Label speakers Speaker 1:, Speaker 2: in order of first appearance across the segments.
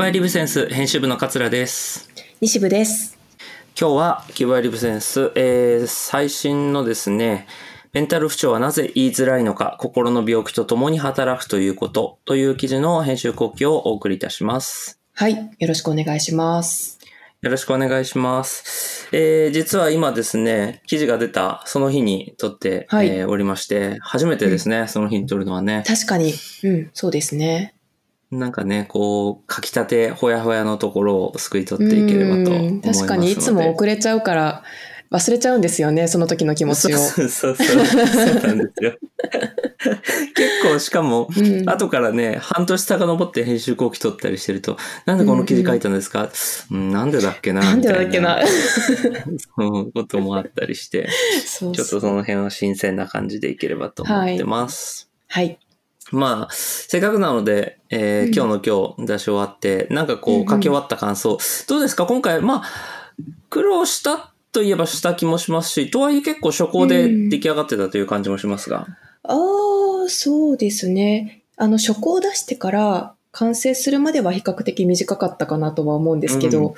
Speaker 1: バイリブセンス編集部の桂です。
Speaker 2: 西部です。
Speaker 1: 今日はキューバイリブセンス、えー、最新のですね、メンタル不調はなぜ言いづらいのか、心の病気と共に働くということという記事の編集後期をお送りいたします。
Speaker 2: はい。よろしくお願いします。
Speaker 1: よろしくお願いします。えー、実は今ですね、記事が出たその日に撮って、
Speaker 2: はい
Speaker 1: えーおりまして、初めてですね、その日に撮るのはね。
Speaker 2: 確かに、うん、そうですね。
Speaker 1: なんかね、こう、書きたてほやほやのところをすくい取っていければと思います。
Speaker 2: 確かにいつも遅れちゃうから忘れちゃうんですよね、その時の気持ちを。
Speaker 1: そうそうそうそう。そうなんですよ。結構しかも、
Speaker 2: うん
Speaker 1: 後からね、半年遡って編集後期取ったりしてると、なんでこの記事書いたんですか、うんなんでだっけな？
Speaker 2: なんでだっけな？
Speaker 1: そういうこともあったりして、
Speaker 2: そう
Speaker 1: ちょっとその辺は新鮮な感じでいければと思ってます。
Speaker 2: はい。
Speaker 1: まあ、せっかくなので、えー
Speaker 2: うん。
Speaker 1: 今日の今日出し終わって、なんかこ
Speaker 2: うんう
Speaker 1: うん。書き終わった感想、どうですか？今回、まあ、苦労したといえばした気もしますし、とはいえ結構初稿で出来上がってたという感じもしますが。
Speaker 2: ああ、そうですね。あの、初稿を出してから完成するまでは比較的短かったかなとは思うんですけど、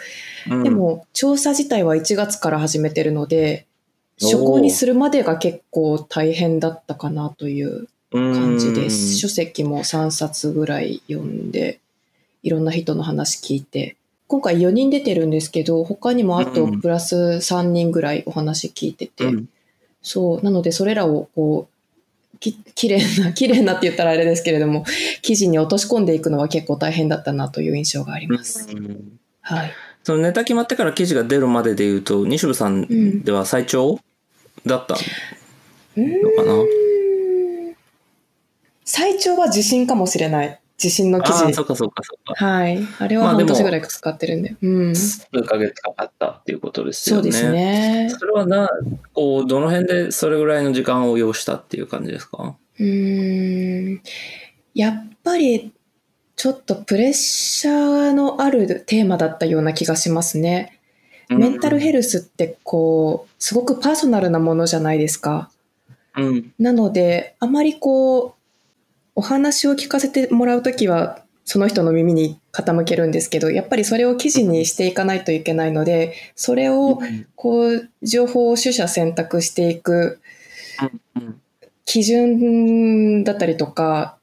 Speaker 1: うん。
Speaker 2: で、も、調査自体は1月から始めてるので、初稿にするまでが結構大変だったかなという感じです。書籍も3冊ぐらい読んで、いろんな人の話聞いて、今回4人出てるんですけど、他にもあと
Speaker 1: うん
Speaker 2: プラス3人ぐらいお話聞いてて、
Speaker 1: うん。
Speaker 2: そう、なのでそれらをこう、ききれいな、きれいなって言ったらあれですけれども、記事に落とし込んでいくのは結構大変だったなという印象があります。
Speaker 1: うん。
Speaker 2: はい。
Speaker 1: そのネタ決まってから記事が出るまでで言うと、西部さんでは最長だったのかな、
Speaker 2: 最長は自信かもしれない。自信の記
Speaker 1: ああ、
Speaker 2: 事
Speaker 1: そ。っかそっかそっか。
Speaker 2: はい。あれは半年ぐらい使ってるんで。うん。
Speaker 1: 数ヶ月かかったっていうことですよね。
Speaker 2: そうですね。
Speaker 1: それはな、こう、どの辺でそれぐらいの時間を要したっていう感じですか？
Speaker 2: うーん。やっぱり、ちょっとプレッシャーのあるテーマだったような気がしますね。メンタルヘ
Speaker 1: ル
Speaker 2: ルスってこう、すごくパーソナルなものじゃないですか。
Speaker 1: うん。
Speaker 2: なので、あまりこう、お話を聞かせてもらうときは、その人の耳に傾けるんですけど、やっぱりそれを記事にしていかないといけないので、それをこう、情報を取捨選択していく
Speaker 1: うん
Speaker 2: 基準だったりとか、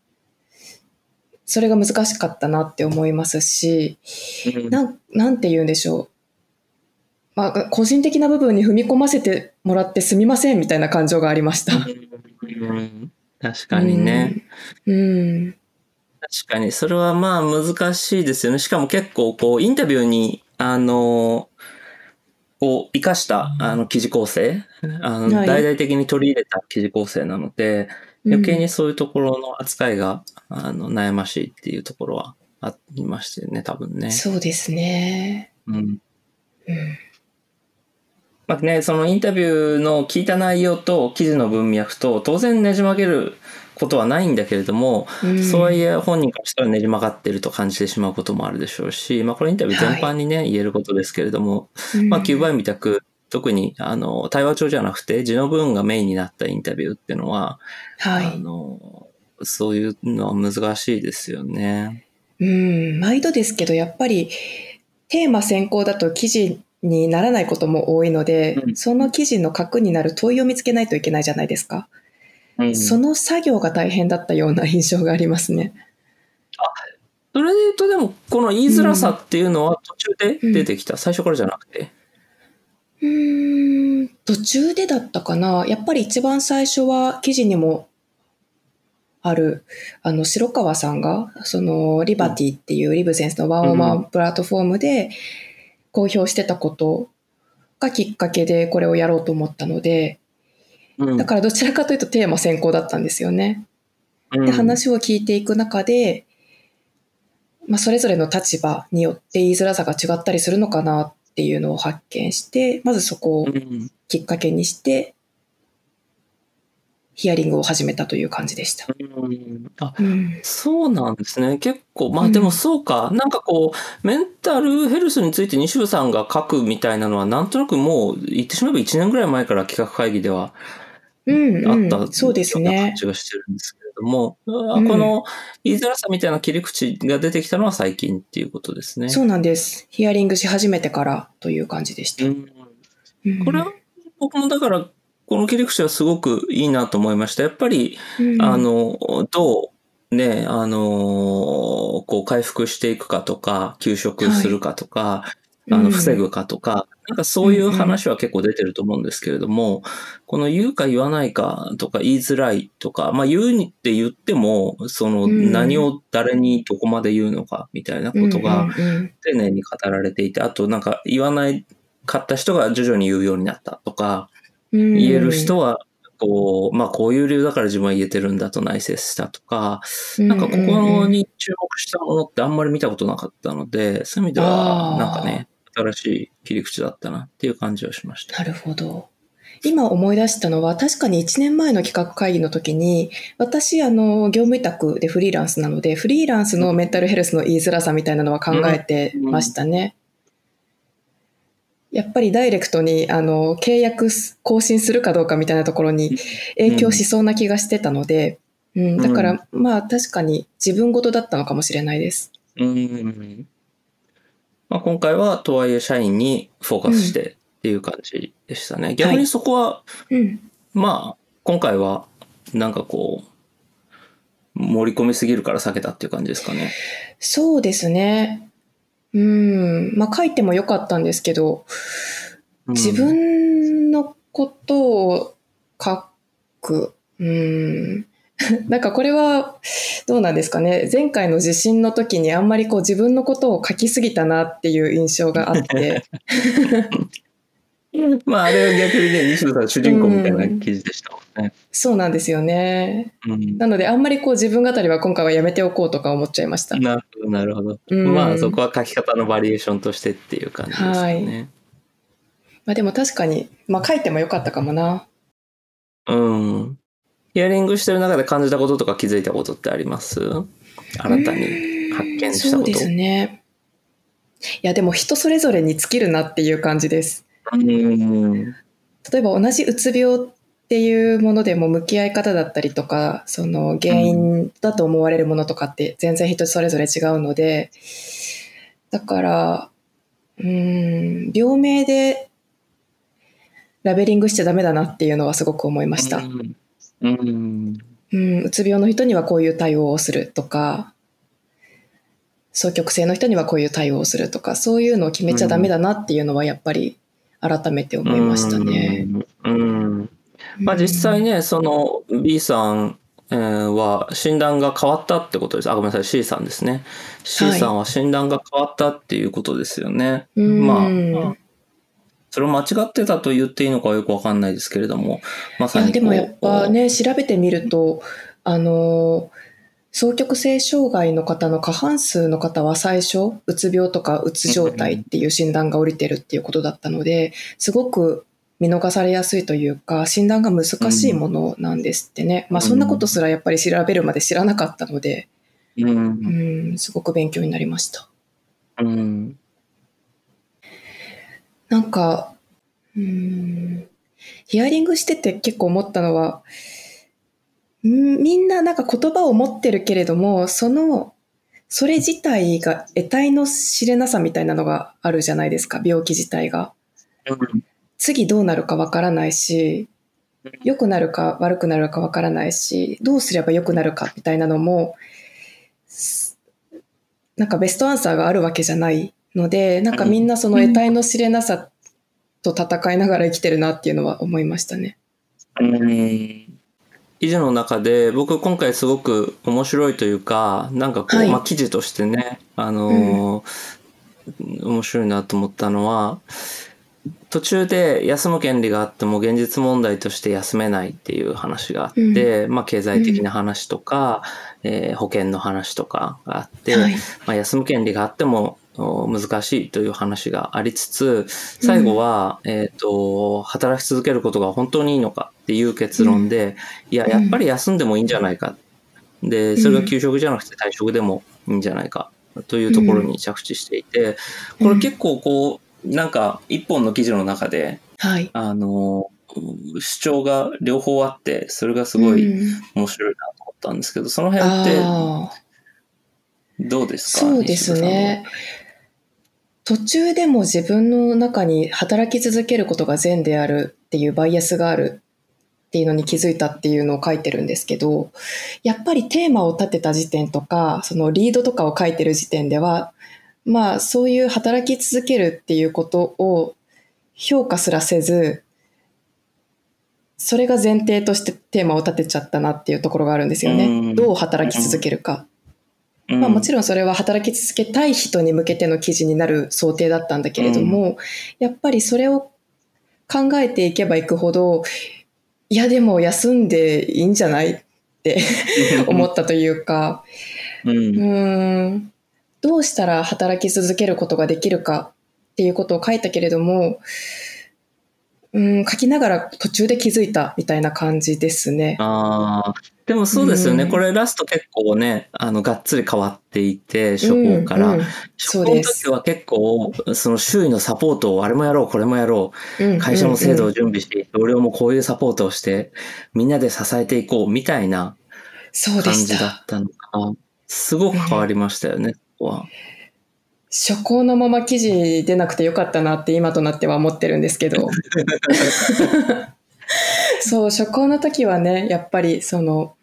Speaker 2: それが難しかったなって思いますし、
Speaker 1: うん
Speaker 2: なん、なんて言うんでしょう。まあ、個人的な部分に踏み込ませてもらってすみませんみたいな感情がありました。
Speaker 1: うん確かにね。
Speaker 2: うん。うん。
Speaker 1: 確かに。それはまあ難しいですよね。しかも結構こう、インタビューに、あの、を生かしたあの記事構成、あの
Speaker 2: はい
Speaker 1: 大々的に取り入れた記事構成なので、余計にそういうところの扱いが、あの悩ましいっていうところはありましたよね、多分ね。
Speaker 2: そうですね。
Speaker 1: うん
Speaker 2: うん。
Speaker 1: まあね、そのインタビューの聞いた内容と記事の文脈と当然ねじ曲げることはないんだけれども、
Speaker 2: うん
Speaker 1: そうはいえ本人からしたらねじ曲がってると感じてしまうこともあるでしょうし、まあこれインタビュー全般にね、言えることですけれども、まあ9倍みたく特にあの対話帳じゃなくて字の部分がメインになったインタビューっていうのは、あ
Speaker 2: はい。
Speaker 1: のそういうのは難しいですよね。
Speaker 2: うん。毎度ですけど、やっぱりテーマ先行だと記事にならないことも多いので、
Speaker 1: うん
Speaker 2: その記事の核になる問いを見つけないといけないじゃないですか。
Speaker 1: うん
Speaker 2: その作業が大変だったような印象がありますね。
Speaker 1: それで言うとでもこの言いづらさっていうのは途中で出てきた、最初からじゃなくて？
Speaker 2: うーん、途中でだったかな。やっぱり一番最初は記事にもある、あの、白川さんが、その、リバティっていうリブセンスのワンオンワンプラットフォームで公表してたことがきっかけでこれをやろうと思ったので、
Speaker 1: うん。
Speaker 2: だからどちらかというとテーマ先行だったんですよね。で、話を聞いていく中で、まあ、それぞれの立場によって言いづらさが違ったりするのかなっていうのを発見して、まずそこを
Speaker 1: うん。
Speaker 2: きっかけにして、ヒアリングを始めたという感じでした。
Speaker 1: うんあ
Speaker 2: うん。
Speaker 1: そうなんですね。結構、ま
Speaker 2: うん
Speaker 1: あでもそうか。なんかこう、メンタルヘルスについて西部さんが書くみたいなのは、なんとなくもう、言ってしまえば1年ぐらい前から企画会議では
Speaker 2: うん、
Speaker 1: あ
Speaker 2: うん
Speaker 1: った、
Speaker 2: そうですね
Speaker 1: 感。じがしてるんですけれども、
Speaker 2: ん
Speaker 1: この言いづらさみたいな切り口が出てきたのは最近っていうことですね。
Speaker 2: そうなんです。ヒアリングし始めてからという感じでした。
Speaker 1: うん
Speaker 2: うん
Speaker 1: これは僕もだから、この切り口はすごくいいなと思いました。やっぱり、
Speaker 2: うん。
Speaker 1: あの、どう、ね、あの、こう回復していくかとか、休職するかとか、あの、防ぐかとか、なんかそういう話は結構出てると思うんですけれども、この言うか言わないかとか言いづらいとか、まあ言うにって言っても、その
Speaker 2: うん。
Speaker 1: 何を誰にどこまで言うのかみたいなことが
Speaker 2: うんうん
Speaker 1: 丁寧に語られていて、あとなんか言わないかった人が徐々に言うようになったとか、
Speaker 2: うん
Speaker 1: 言える人は、こう、まあこういう理由だから自分は言えてるんだと内省したとか、なんかここに注目したものってあんまり見たことなかったので、そういう意味では、なんかね、新しい切り口だったなっていう感じはしました。
Speaker 2: なるほど。今思い出したのは、確かに1年前の企画会議の時に、私、あの、業務委託でフリーランスなので、フリーランスのメンタルヘルスの言いづらさみたいなのは考えてましたね。やっぱりダイレクトに、あの、契約す更新するかどうかみたいなところに影響しそうな気がしてたので、うん、だから、まあ確かに自分事だったのかもしれないです。
Speaker 1: うん。まあ、今回は、とはいえ社員にフォーカスしてっていう感じでしたね。逆にそこは、
Speaker 2: うん。
Speaker 1: まあ、今回は、なんかこう、盛り込みすぎるから避けたっていう感じですかね。
Speaker 2: そうですね。うん。まあ書いてもよかったんですけど、
Speaker 1: うん
Speaker 2: 自分のことを書く。うん。なんかこれはどうなんですかね。前回の地震の時にあんまりこう自分のことを書きすぎたなっていう印象があって。
Speaker 1: まあ、あれは逆にね、西野さん主人公みたいな記事でしたもんね。
Speaker 2: そうなんですよね。
Speaker 1: うん
Speaker 2: なのであんまりこう自分語りは今回はやめておこうとか思っちゃいました。
Speaker 1: なるなるほど。
Speaker 2: うん
Speaker 1: まあ、そこは書き方のバリエーションとしてっていう感じですかね。
Speaker 2: まあでも確かに、まあ書いてもよかったかもな。
Speaker 1: うん。ヒアリングしてる中で感じたこととか気づいたことってあります？新たに発見したこと。
Speaker 2: そうですね。いやでも人それぞれに尽きるなっていう感じです。
Speaker 1: うん。
Speaker 2: 例えば同じうつ病っていうものでも向き合い方だったりとか、その原因だと思われるものとかって全然人それぞれ違うので、だから、うん、病名でラベリングしちゃダメだなっていうのはすごく思いました。
Speaker 1: うん。うん。
Speaker 2: うん、うつ病の人にはこういう対応をするとか、双極性の人にはこういう対応をするとか、そういうのを決めちゃダメだなっていうのはやっぱり改めて思いましたね。
Speaker 1: うん。うん。まあ実際ね、その B さんえーは診断が変わったってことです。あ、ごめんなさい、C さんですね。C さんは診断が変わったっていうことですよね。
Speaker 2: うん
Speaker 1: まあ、それを間違ってたと言っていいのかはよくわかんないですけれども、まさに
Speaker 2: でもやっぱね、調べてみると、あの、双極性障害の方の過半数の方は最初、うつ病とかうつ状態っていう診断が下りてるっていうことだったので、すごく見逃されやすいというか、診断が難しいものなんですってね。まあそんなことすらやっぱり調べるまで知らなかったので、
Speaker 1: うん
Speaker 2: う。ん、すごく勉強になりました。
Speaker 1: うん。
Speaker 2: なんか、うん、ヒアリングしてて結構思ったのは、んみんななんか言葉を持ってるけれども、その、それ自体が得体の知れなさみたいなのがあるじゃないですか、病気自体が。次どうなるかわからないし、良くなるか悪くなるかわからないし、どうすれば良くなるかみたいなのも、すなんかベストアンサーがあるわけじゃないので、なんかみんなその得体の知れなさと戦いながら生きてるなっていうのは思いましたね。
Speaker 1: うん。記事の中で僕今回すごく面白いというかなんかこう、
Speaker 2: はい。
Speaker 1: まあ記事としてねあのー面白いなと思ったのは途中で休む権利があっても現実問題として休めないっていう話があって、まあ経済的な話とか、えー保険の話とかがあって、
Speaker 2: はい。
Speaker 1: まあ、休む権利があってもお難しいという話がありつつ最後は、えっ、と働き続けることが本当にいいのかっていう結論で、いややっぱり休んでもいいんじゃないか。でそれが休職じゃなくて退職でもいいんじゃないかというところに着地していてこれ結構こうなんか一本の記事の中で
Speaker 2: はい。
Speaker 1: あの主張が両方あってそれがすごい
Speaker 2: うん
Speaker 1: 面白いなと思っったんですけど、その辺ってどうですか？
Speaker 2: そうですね。途中でも自分の中に働き続けることが善であるっていうバイアスがあるっていうのに気づいたっていうのを書いてるんですけど、やっぱりテーマを立てた時点とか、そのリードとかを書いてる時点では、まあそういう働き続けるっていうことを評価すらせず、それが前提としてテーマを立てちゃったなっていうところがあるんですよね。
Speaker 1: うん。
Speaker 2: どう働き続けるか。まあ、もちろんそれは働き続けたい人に向けての記事になる想定だったんだけれども、やっぱりそれを考えていけばいくほど、いやでも休んでいいんじゃないって 思ったというか、
Speaker 1: うん。
Speaker 2: うーん、どうしたら働き続けることができるかっていうことを書いたけれども、うん、書きながら途中で気づいたみたいな感じですね。
Speaker 1: ああ、でもそうですよね。
Speaker 2: うん
Speaker 1: これラスト結構ね、あの、がっつり変わっていて、処方から。
Speaker 2: うんうん
Speaker 1: 処方の時は結構、その周囲のサポートをあれもやろう、これもやろ
Speaker 2: うん
Speaker 1: う、会社の制度を
Speaker 2: うんうん
Speaker 1: 準備して、同僚もこういうサポートをして、みんなで支えていこう、みたいな感じだ
Speaker 2: た。
Speaker 1: ったのか。すごく変わりましたよね、ここは。
Speaker 2: 初行のまま記事出なくてよかったなって今となっては思ってるんですけど。そう、初行の時はね、やっぱりその、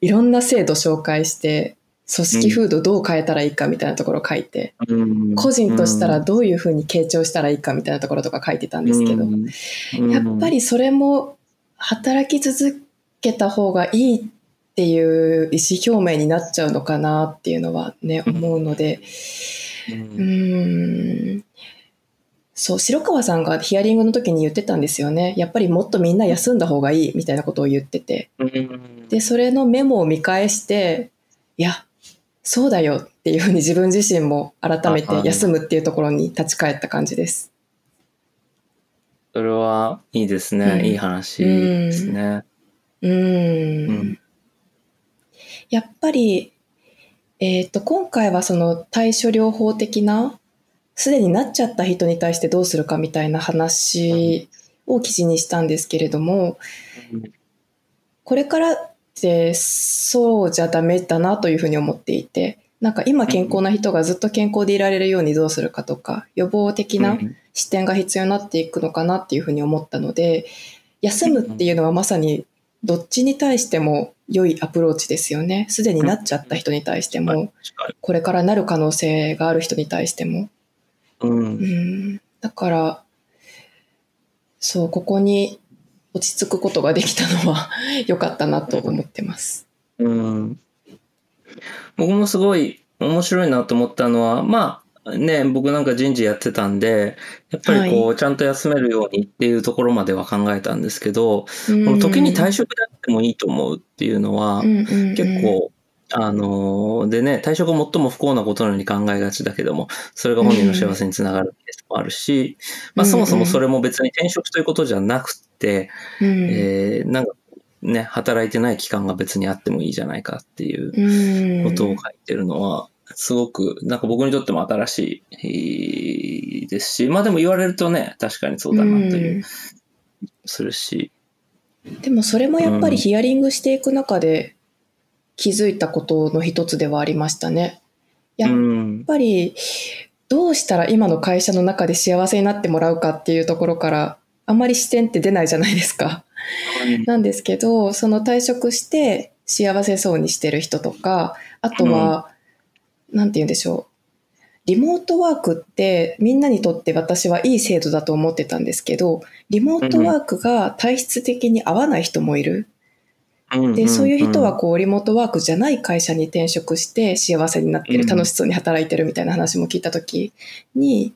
Speaker 2: いろんな制度紹介して、組織風土どう変えたらいいかみたいなところ書いて、
Speaker 1: うん
Speaker 2: 個人としたらどういうふうに傾聴したらいいかみたいなところとか書いてたんですけど、
Speaker 1: うん
Speaker 2: やっぱりそれも働き続けた方がいいっていう意思表明になっちゃうのかなっていうのはね、
Speaker 1: うん
Speaker 2: 思うので、
Speaker 1: う
Speaker 2: うんそう、白川さんがヒアリングの時に言ってたんですよね。やっぱりもっとみんな休んだ方がいいみたいなことを言ってて。
Speaker 1: うん
Speaker 2: で、それのメモを見返して、いや、そうだよっていうふうに自分自身も改めて休むっていうところに立ち返った感じです。
Speaker 1: それはいいですね。
Speaker 2: うん
Speaker 1: いい話ですね。
Speaker 2: うーん
Speaker 1: うん
Speaker 2: やっぱり、えっ、と、今回はその対処療法的な、すでになっちゃった人に対してどうするかみたいな話を記事にしたんですけれども、これからってそうじゃダメだなというふうに思っていて、なんか今健康な人がずっと健康でいられるようにどうするかとか、予防的な視点が必要になっていくのかなっていうふうに思ったので、休むっていうのはまさにどっちに対しても良いアプローチですよね。すでになっちゃった人に対しても、これからなる可能性がある人に対しても。
Speaker 1: うん
Speaker 2: うん、だから、そう、ここに落ち着くことができたのは 良かったなと思ってます。
Speaker 1: うん僕もすごい面白いなと思ったのは、まあね、僕なんか人事やってたんで、やっぱりこう、ちゃんと休めるようにっていうところまでは考えたんですけど、この時に退職であってもいいと思うっていうのは、結構、あのーでね、退職が最も不幸なことのように考えがちだけども、それが本人の幸せにつながるケースもあるし、まあそもそもそれも別に転職ということじゃなくて、
Speaker 2: うん。
Speaker 1: えーなんかね、働いてない期間が別にあってもいいじゃないかっていうことを書いてるのは、すごく、なんか僕にとっても新しいですし、まあでも言われるとね、確かにそうだなという、するし。
Speaker 2: でもそれもやっぱりヒアリングしていく中で気づいたことの一つではありましたね。やっ
Speaker 1: うん。
Speaker 2: ぱりどうしたら今の会社の中で幸せになってもらうかっていうところからあまり視点って出ないじゃないですか。なんですけど、その退職して幸せそうにしてる人とか、あとは、なんて言うんでしょう。リモートワークってみんなにとって私はいい制度だと思ってたんですけど、リモートワークが体質的に合わない人もいる。で、そういう人はこう、リモートワークじゃない会社に転職して幸せになってる、
Speaker 1: うん。
Speaker 2: 楽しそうに働いてるみたいな話も聞いたときに、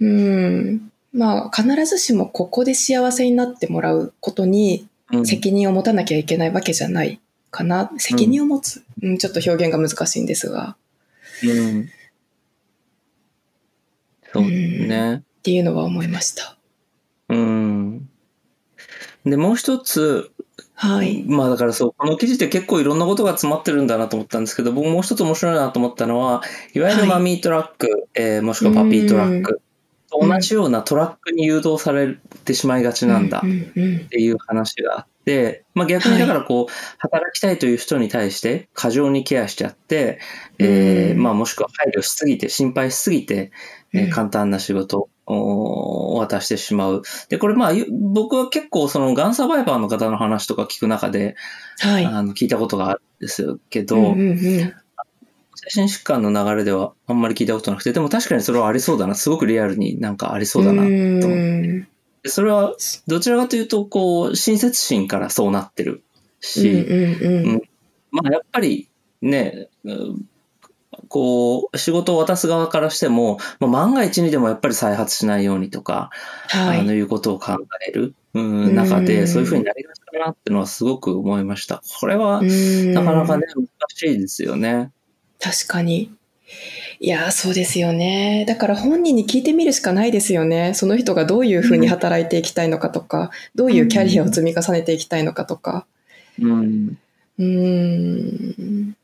Speaker 1: うん、
Speaker 2: うん、まあ、必ずしもここで幸せになってもらうことに
Speaker 1: うん、
Speaker 2: 責任を持たなきゃいけないわけじゃないかな？責任を持つ、うん、ちょっと表現が難しいんですが、
Speaker 1: うん。そうね。
Speaker 2: っていうのは思いました。
Speaker 1: うん。で、もう一つ、
Speaker 2: はい。
Speaker 1: まあだからそう、この記事って結構いろんなことが詰まってるんだなと思ったんですけど、僕もう一つ面白いなと思ったのは、いわゆるマミートラック、えーもしくはパピートラックと同じようなトラックに誘導されてしまいがちなんだっていう話があっで、まあ逆にだからこう、働きたいという人に対して過剰にケアしちゃって、えー
Speaker 2: うん
Speaker 1: まあもしくは配慮しすぎて、心配しすぎて、えー
Speaker 2: うん
Speaker 1: 簡単な仕事を渡してしまう。で、これまあゆ僕は結構そのガンサバイバーの方の話とか聞く中で、
Speaker 2: はい。
Speaker 1: あの聞いたことがあるんですけど、
Speaker 2: うんうんうん
Speaker 1: 精神疾患の流れではあんまり聞いたことなくて、でも確かにそれはありそうだな、すごくリアルになんかありそうだなと思って。それはどちらかというと、こう、親切心からそうなってるし、
Speaker 2: うんうんうん
Speaker 1: まあやっぱりね、うんこう、仕事を渡す側からしても、まあ、万が一にでもやっぱり再発しないようにとか、
Speaker 2: はい。
Speaker 1: あのいうことを考える、うん
Speaker 2: うん
Speaker 1: 中で、そういうふうになりがちだなっていうのはすごく思いました。これは、なかなかね、難しいですよね。
Speaker 2: 確かに。いやー、そうですよね。だから本人に聞いてみるしかないですよね。その人がどういうふうに働いていきたいのかとか、どういうキャリアを積み重ねていきたいのかとか。
Speaker 1: うん
Speaker 2: うーん。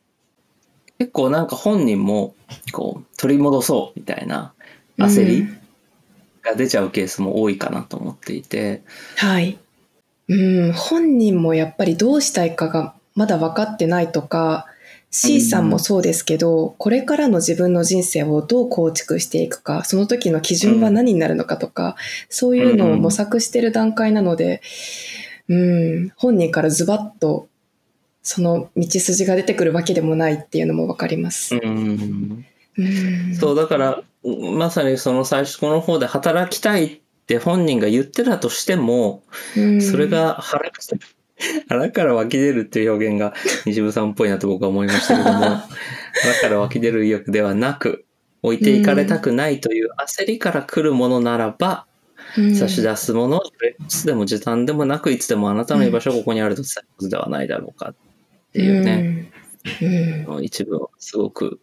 Speaker 1: 結構なんか本人も、こう、取り戻そうみたいな焦り
Speaker 2: うん
Speaker 1: が出ちゃうケースも多いかなと思っていて、
Speaker 2: はい。うん、本人もやっぱりどうしたいかがまだ分かってないとか、C さんもそうですけど、これからの自分の人生をどう構築していくか、その時の基準は何になるのかとか、そういうのを模索してる段階なので、うん、本人からズバッとその道筋が出てくるわけでもないっていうのも分かります。
Speaker 1: うん。
Speaker 2: うん。
Speaker 1: そう、だから、まさにその最初の方で働きたいって本人が言ってたとしても、
Speaker 2: うん。
Speaker 1: それが腹く 腹から湧き出るっていう表現が西部さんっぽいなと僕は思いましたけども、腹から湧き出る意欲ではなく、置いていかれたくないという焦りから来るものならば、
Speaker 2: うん。
Speaker 1: 差し出すものをいつでも時短でもなく、いつでもあなたの居場所はここにあると伝えることではないだろうかっていうね、
Speaker 2: うん。うん。
Speaker 1: 一部はすごく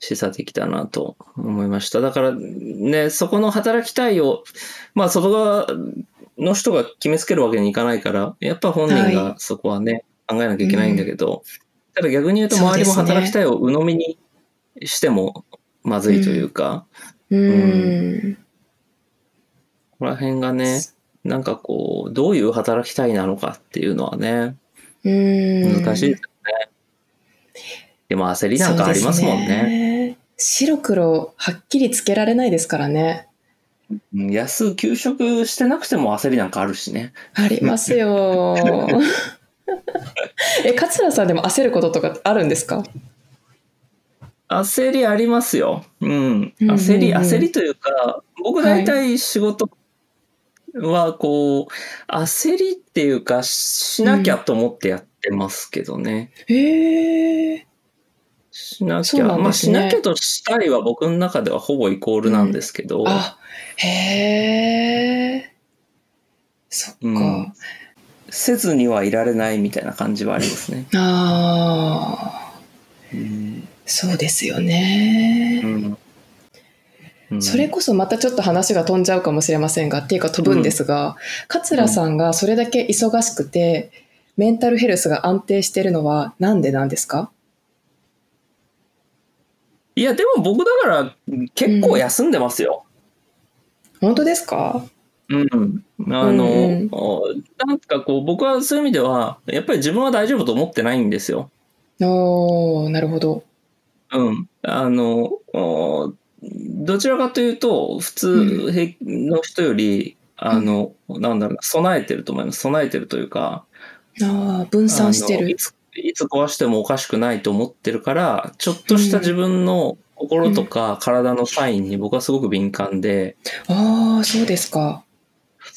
Speaker 1: 示唆的だなと思いました。だからね、そこの働きたいを、まあ外側の人が決めつけるわけにいかないから、やっぱ本人
Speaker 2: は
Speaker 1: がそこはね、考えなきゃいけないんだけど、ただ逆に言うと周りも働きたいを鵜呑みにしてもまずいというか、
Speaker 2: うん。
Speaker 1: ここら辺がね、なんかこう、どういう働きたいなのかっていうのはね、
Speaker 2: うん。
Speaker 1: 難しいですよね。でも焦りなんかありますもん
Speaker 2: そうです
Speaker 1: ね。
Speaker 2: 白黒はっきりつけられないですからね。
Speaker 1: うん安、休職してなくても焦りなんかあるしね。
Speaker 2: ありますよ。え、桂さんでも焦ることとかあるんですか？
Speaker 1: 焦りありますよ。うん。
Speaker 2: うんうん
Speaker 1: 焦り、焦りというか、僕大体仕事はこう、焦りっていうか、しなきゃと思ってやってますけどね。
Speaker 2: へえ。
Speaker 1: しなきゃ、まあしなきゃとしたいは僕の中ではほぼイコールなんですけど、
Speaker 2: あ、へえ。そっか。
Speaker 1: うん。せずにはいられないみたいな感じはありますね。
Speaker 2: ああ、
Speaker 1: うん。
Speaker 2: そうですよね。
Speaker 1: うん。うん。
Speaker 2: それこそまたちょっと話が飛んじゃうかもしれませんが、っていうか飛ぶんですが、桂さんがそれだけ忙しくて、メンタルヘルスが安定してるのはなんでなんですか？
Speaker 1: いや、でも僕だから結構休んでますよ。
Speaker 2: 本当ですか？
Speaker 1: うん。あの、
Speaker 2: うん
Speaker 1: なんかこう、僕はそういう意味では、やっぱり自分は大丈夫と思ってないんですよ。
Speaker 2: おー、なるほど。
Speaker 1: うん。あの、おどちらかというと、普通平の人より、あの、なんだろうな、備えてると思います。備えてるというか、
Speaker 2: ああ、分散してる。
Speaker 1: いついつ壊してもおかしくないと思ってるから、ちょっとした自分の心とか体のサインに僕はすごく敏感で、
Speaker 2: ああ、そうですか。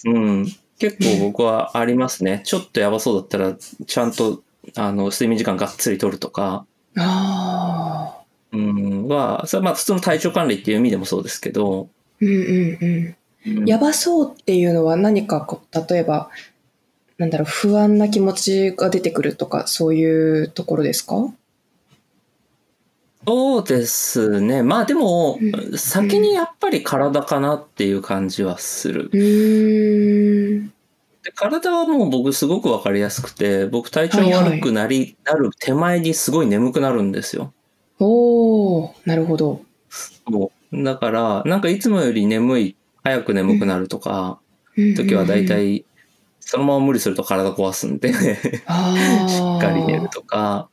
Speaker 1: うん、結構僕はありますね。ちょっとやばそうだったら、ちゃんと、あの、睡眠時間がっつりとるとか、
Speaker 2: ああ、
Speaker 1: うん、は、それはまあ普通の体調管理っていう意味でもそうですけど、
Speaker 2: うんうん。うん。やばそうっていうのは何かこう、例えば、なんだろう、不安な気持ちが出てくるとか、そういうところですか？
Speaker 1: そうですね。まあでも
Speaker 2: う、
Speaker 1: 先にやっぱり体かなっていう感じはする。体はもう僕すごくわかりやすくて、僕体調悪くなり、なる手前にすごい眠くなるんですよ。
Speaker 2: おー、なるほど。
Speaker 1: そうだから、なんかいつもより眠い、早く眠くなるとか、時はだいた
Speaker 2: い
Speaker 1: いそのまま無理すると体壊すんで しっかり寝るとか。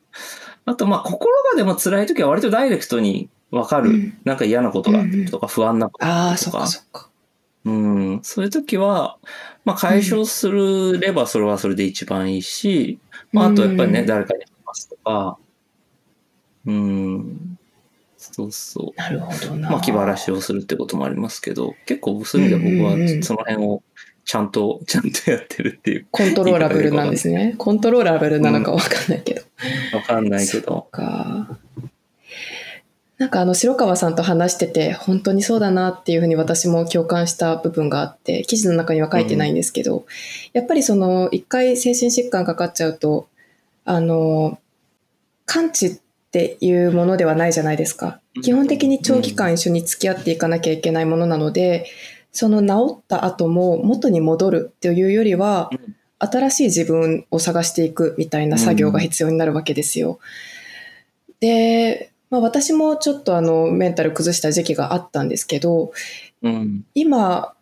Speaker 1: あと、まあ、心がでも辛い時は割とダイレクトにわかる、うん、なんか嫌なことがあったりとか、不安なことがあったりとか。ああ、そっかそっか。うん、そういう時は、まあ、解消するればそれはそれで一番いいし、うん、まあ、あとやっぱりね、誰かに話すとか、うん、そうそう。
Speaker 2: なるほどな。
Speaker 1: まあ、気晴らしをするってこともありますけど、結構そういう意味で僕はその辺をちゃんと、ちゃんとやってるっていう。
Speaker 2: コントローラブルなんですね。コントローラブルなのかわかんないけど。
Speaker 1: わ、うん、かんないけど。
Speaker 2: か。なんかあの白川さんと話してて本当にそうだなっていうふうに私も共感した部分があって記事の中には書いてないんですけど、うん、やっぱりその一回精神疾患かかっちゃうとあの完治っていうものではないじゃないですか基本的に長期間一緒に付き合っていかなきゃいけないものなのでその治った後も元に戻るっていうよりは新しい自分を探していくみたいな作業が必要になるわけですよ。でまあ、私もちょっとあのメンタル崩した時期があったんですけど、うん、今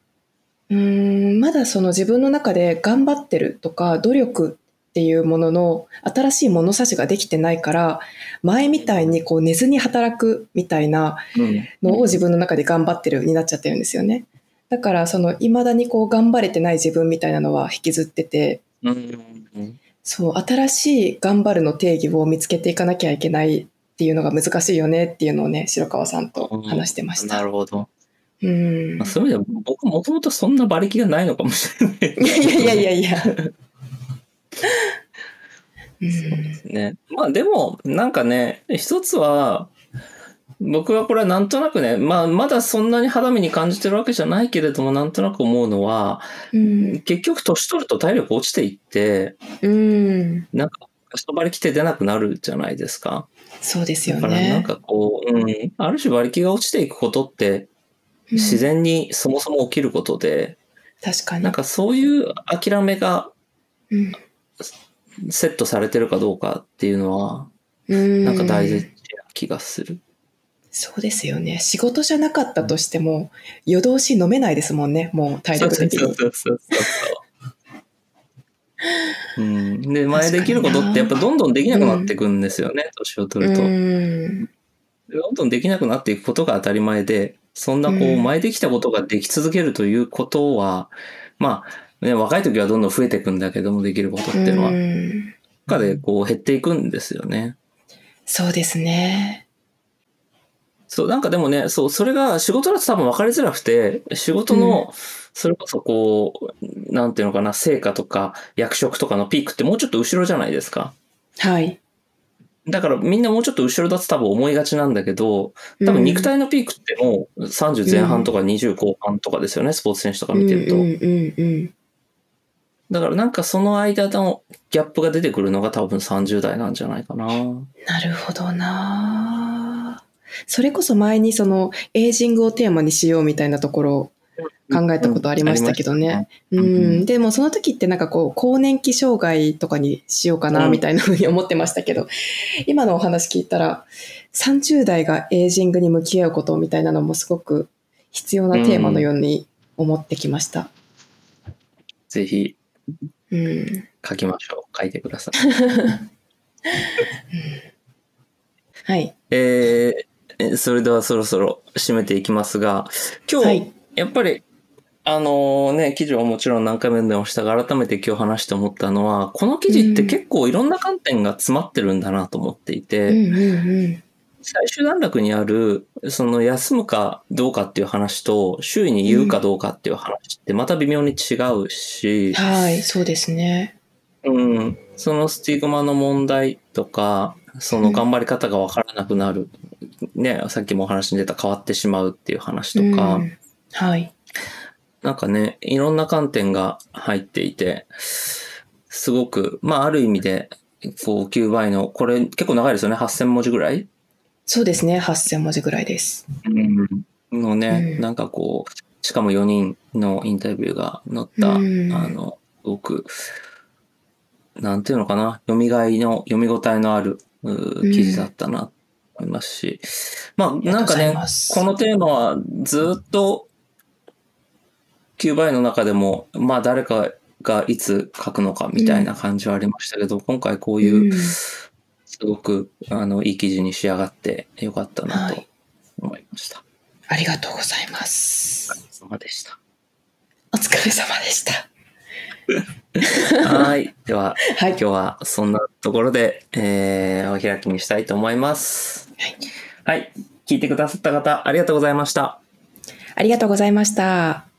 Speaker 2: うんまだその自分の中で頑張ってるとか努力っていうものの新しい物差しができてないから前みたいにこう寝ずに働くみたいなのを自分の中で頑張ってるになっちゃってるんですよね。だからその未だにこう頑張れてない自分みたいなのは引きずってて、そう新しい頑張るの定義を見つけていかなきゃいけないっていうのが難しいよねっていうのをね、白川さんと話してました。
Speaker 1: なるほど。
Speaker 2: うん。
Speaker 1: まあ、そういう意味では僕もともとそんな馬力がないのかもしれない。いや
Speaker 2: いやいやいや。
Speaker 1: そうですね。まあでも、なんかね、一つは、僕はこれはなんとなくね、まあ、まだそんなに肌身に感じてるわけじゃないけれども、なんとなく思うのは、うん、結局年取ると体力落ちていって、
Speaker 2: うん、
Speaker 1: なんか、人張り来て出なくなるじゃないですか。
Speaker 2: そうですよね。
Speaker 1: だからなんかこう、うん、ある種馬力が落ちていくことって、自然にそもそも起きることで、
Speaker 2: うん、確かに。
Speaker 1: なんかそういう諦めが、セットされてるかどうかっていうのは、うん、なんか大事な気がする。
Speaker 2: そうですよね。仕事じゃなかったとしても、夜通し飲めないですもんね、もう体力的に。そうそうそうそう
Speaker 1: うん、で、前できることってやっぱどんどんできなくなっていくんですよね、年、を取ると。どんどんできなくなっていくことが当たり前で、そんなこう、前できたことができ続けるということは、まあ、ね、若い時はどんどん増えていくんだけども、できることっていうのは。かでこう減っていくんですよね。
Speaker 2: そうですね。
Speaker 1: そう、なんかでもね、そう、それが仕事だと多分分かりづらくて、仕事の、それこそこう、なんていうのかな、成果とか役職とかのピークってもうちょっと後ろじゃないですか。
Speaker 2: はい。
Speaker 1: だからみんなもうちょっと後ろだと多分思いがちなんだけど、多分肉体のピークってもう30前半とか20後半とかですよね、うん、スポーツ選手とか見てると。だからなんかその間のギャップが出てくるのが多分30代なんじゃないかな。
Speaker 2: なるほどなそれこそ前にそのエイジングをテーマにしようみたいなところ考えたことありましたけどね。うん、でもその時ってなんかこう、更年期障害とかにしようかなみたいなふうに思ってましたけど、今のお話聞いたら、30代がエイジングに向き合うことみたいなのもすごく必要なテーマのように思ってきました。
Speaker 1: ぜひ、
Speaker 2: うん、
Speaker 1: 書きましょう。書いてください。
Speaker 2: はい。
Speaker 1: えー、それではそろそろ締めていきますが、今日、はい。やっぱり、あのね、記事はもちろん何回も読んでましたが、改めて今日話して思ったのは、この記事って結構いろんな観点が詰まってるんだなと思っていて、最終段落にある、その休むかどうかっていう話と、周囲に言うかどうかっていう話ってまた微妙に違うし、
Speaker 2: はい、そうですね。
Speaker 1: うん、そのスティグマの問題とか、その頑張り方がわからなくなる、ね、さっきもお話に出た変わってしまうっていう話とか、うん。
Speaker 2: はい。
Speaker 1: なんかね、いろんな観点が入っていて、すごく、まあある意味で、こう9倍の、これ結構長いですよね、8000文字ぐらい？
Speaker 2: そうですね、8000文字ぐらいです。
Speaker 1: うん。のね、うん、なんかこう、しかも4人のインタビューが載った、うん、あの、すごく、なんていうのかな、読みがいの、読み応えのある記事だったなと思いますし、まあなんかね、このテーマはずっと9倍の中でも、まあ誰かがいつ書くのかみたいな感じはありましたけど、今回こういう、すごく、あの、いい記事に仕上がってよかったなと思いました。
Speaker 2: ありがとうございます。
Speaker 1: お疲れ様でした。
Speaker 2: お疲れ様でした。
Speaker 1: はい。では、
Speaker 2: はい
Speaker 1: 今。日はそんなところで、えー、お開きにしたいと思います。
Speaker 2: はい。
Speaker 1: はい。聞いてくださった方、ありがとうございました。
Speaker 2: ありがとうございました。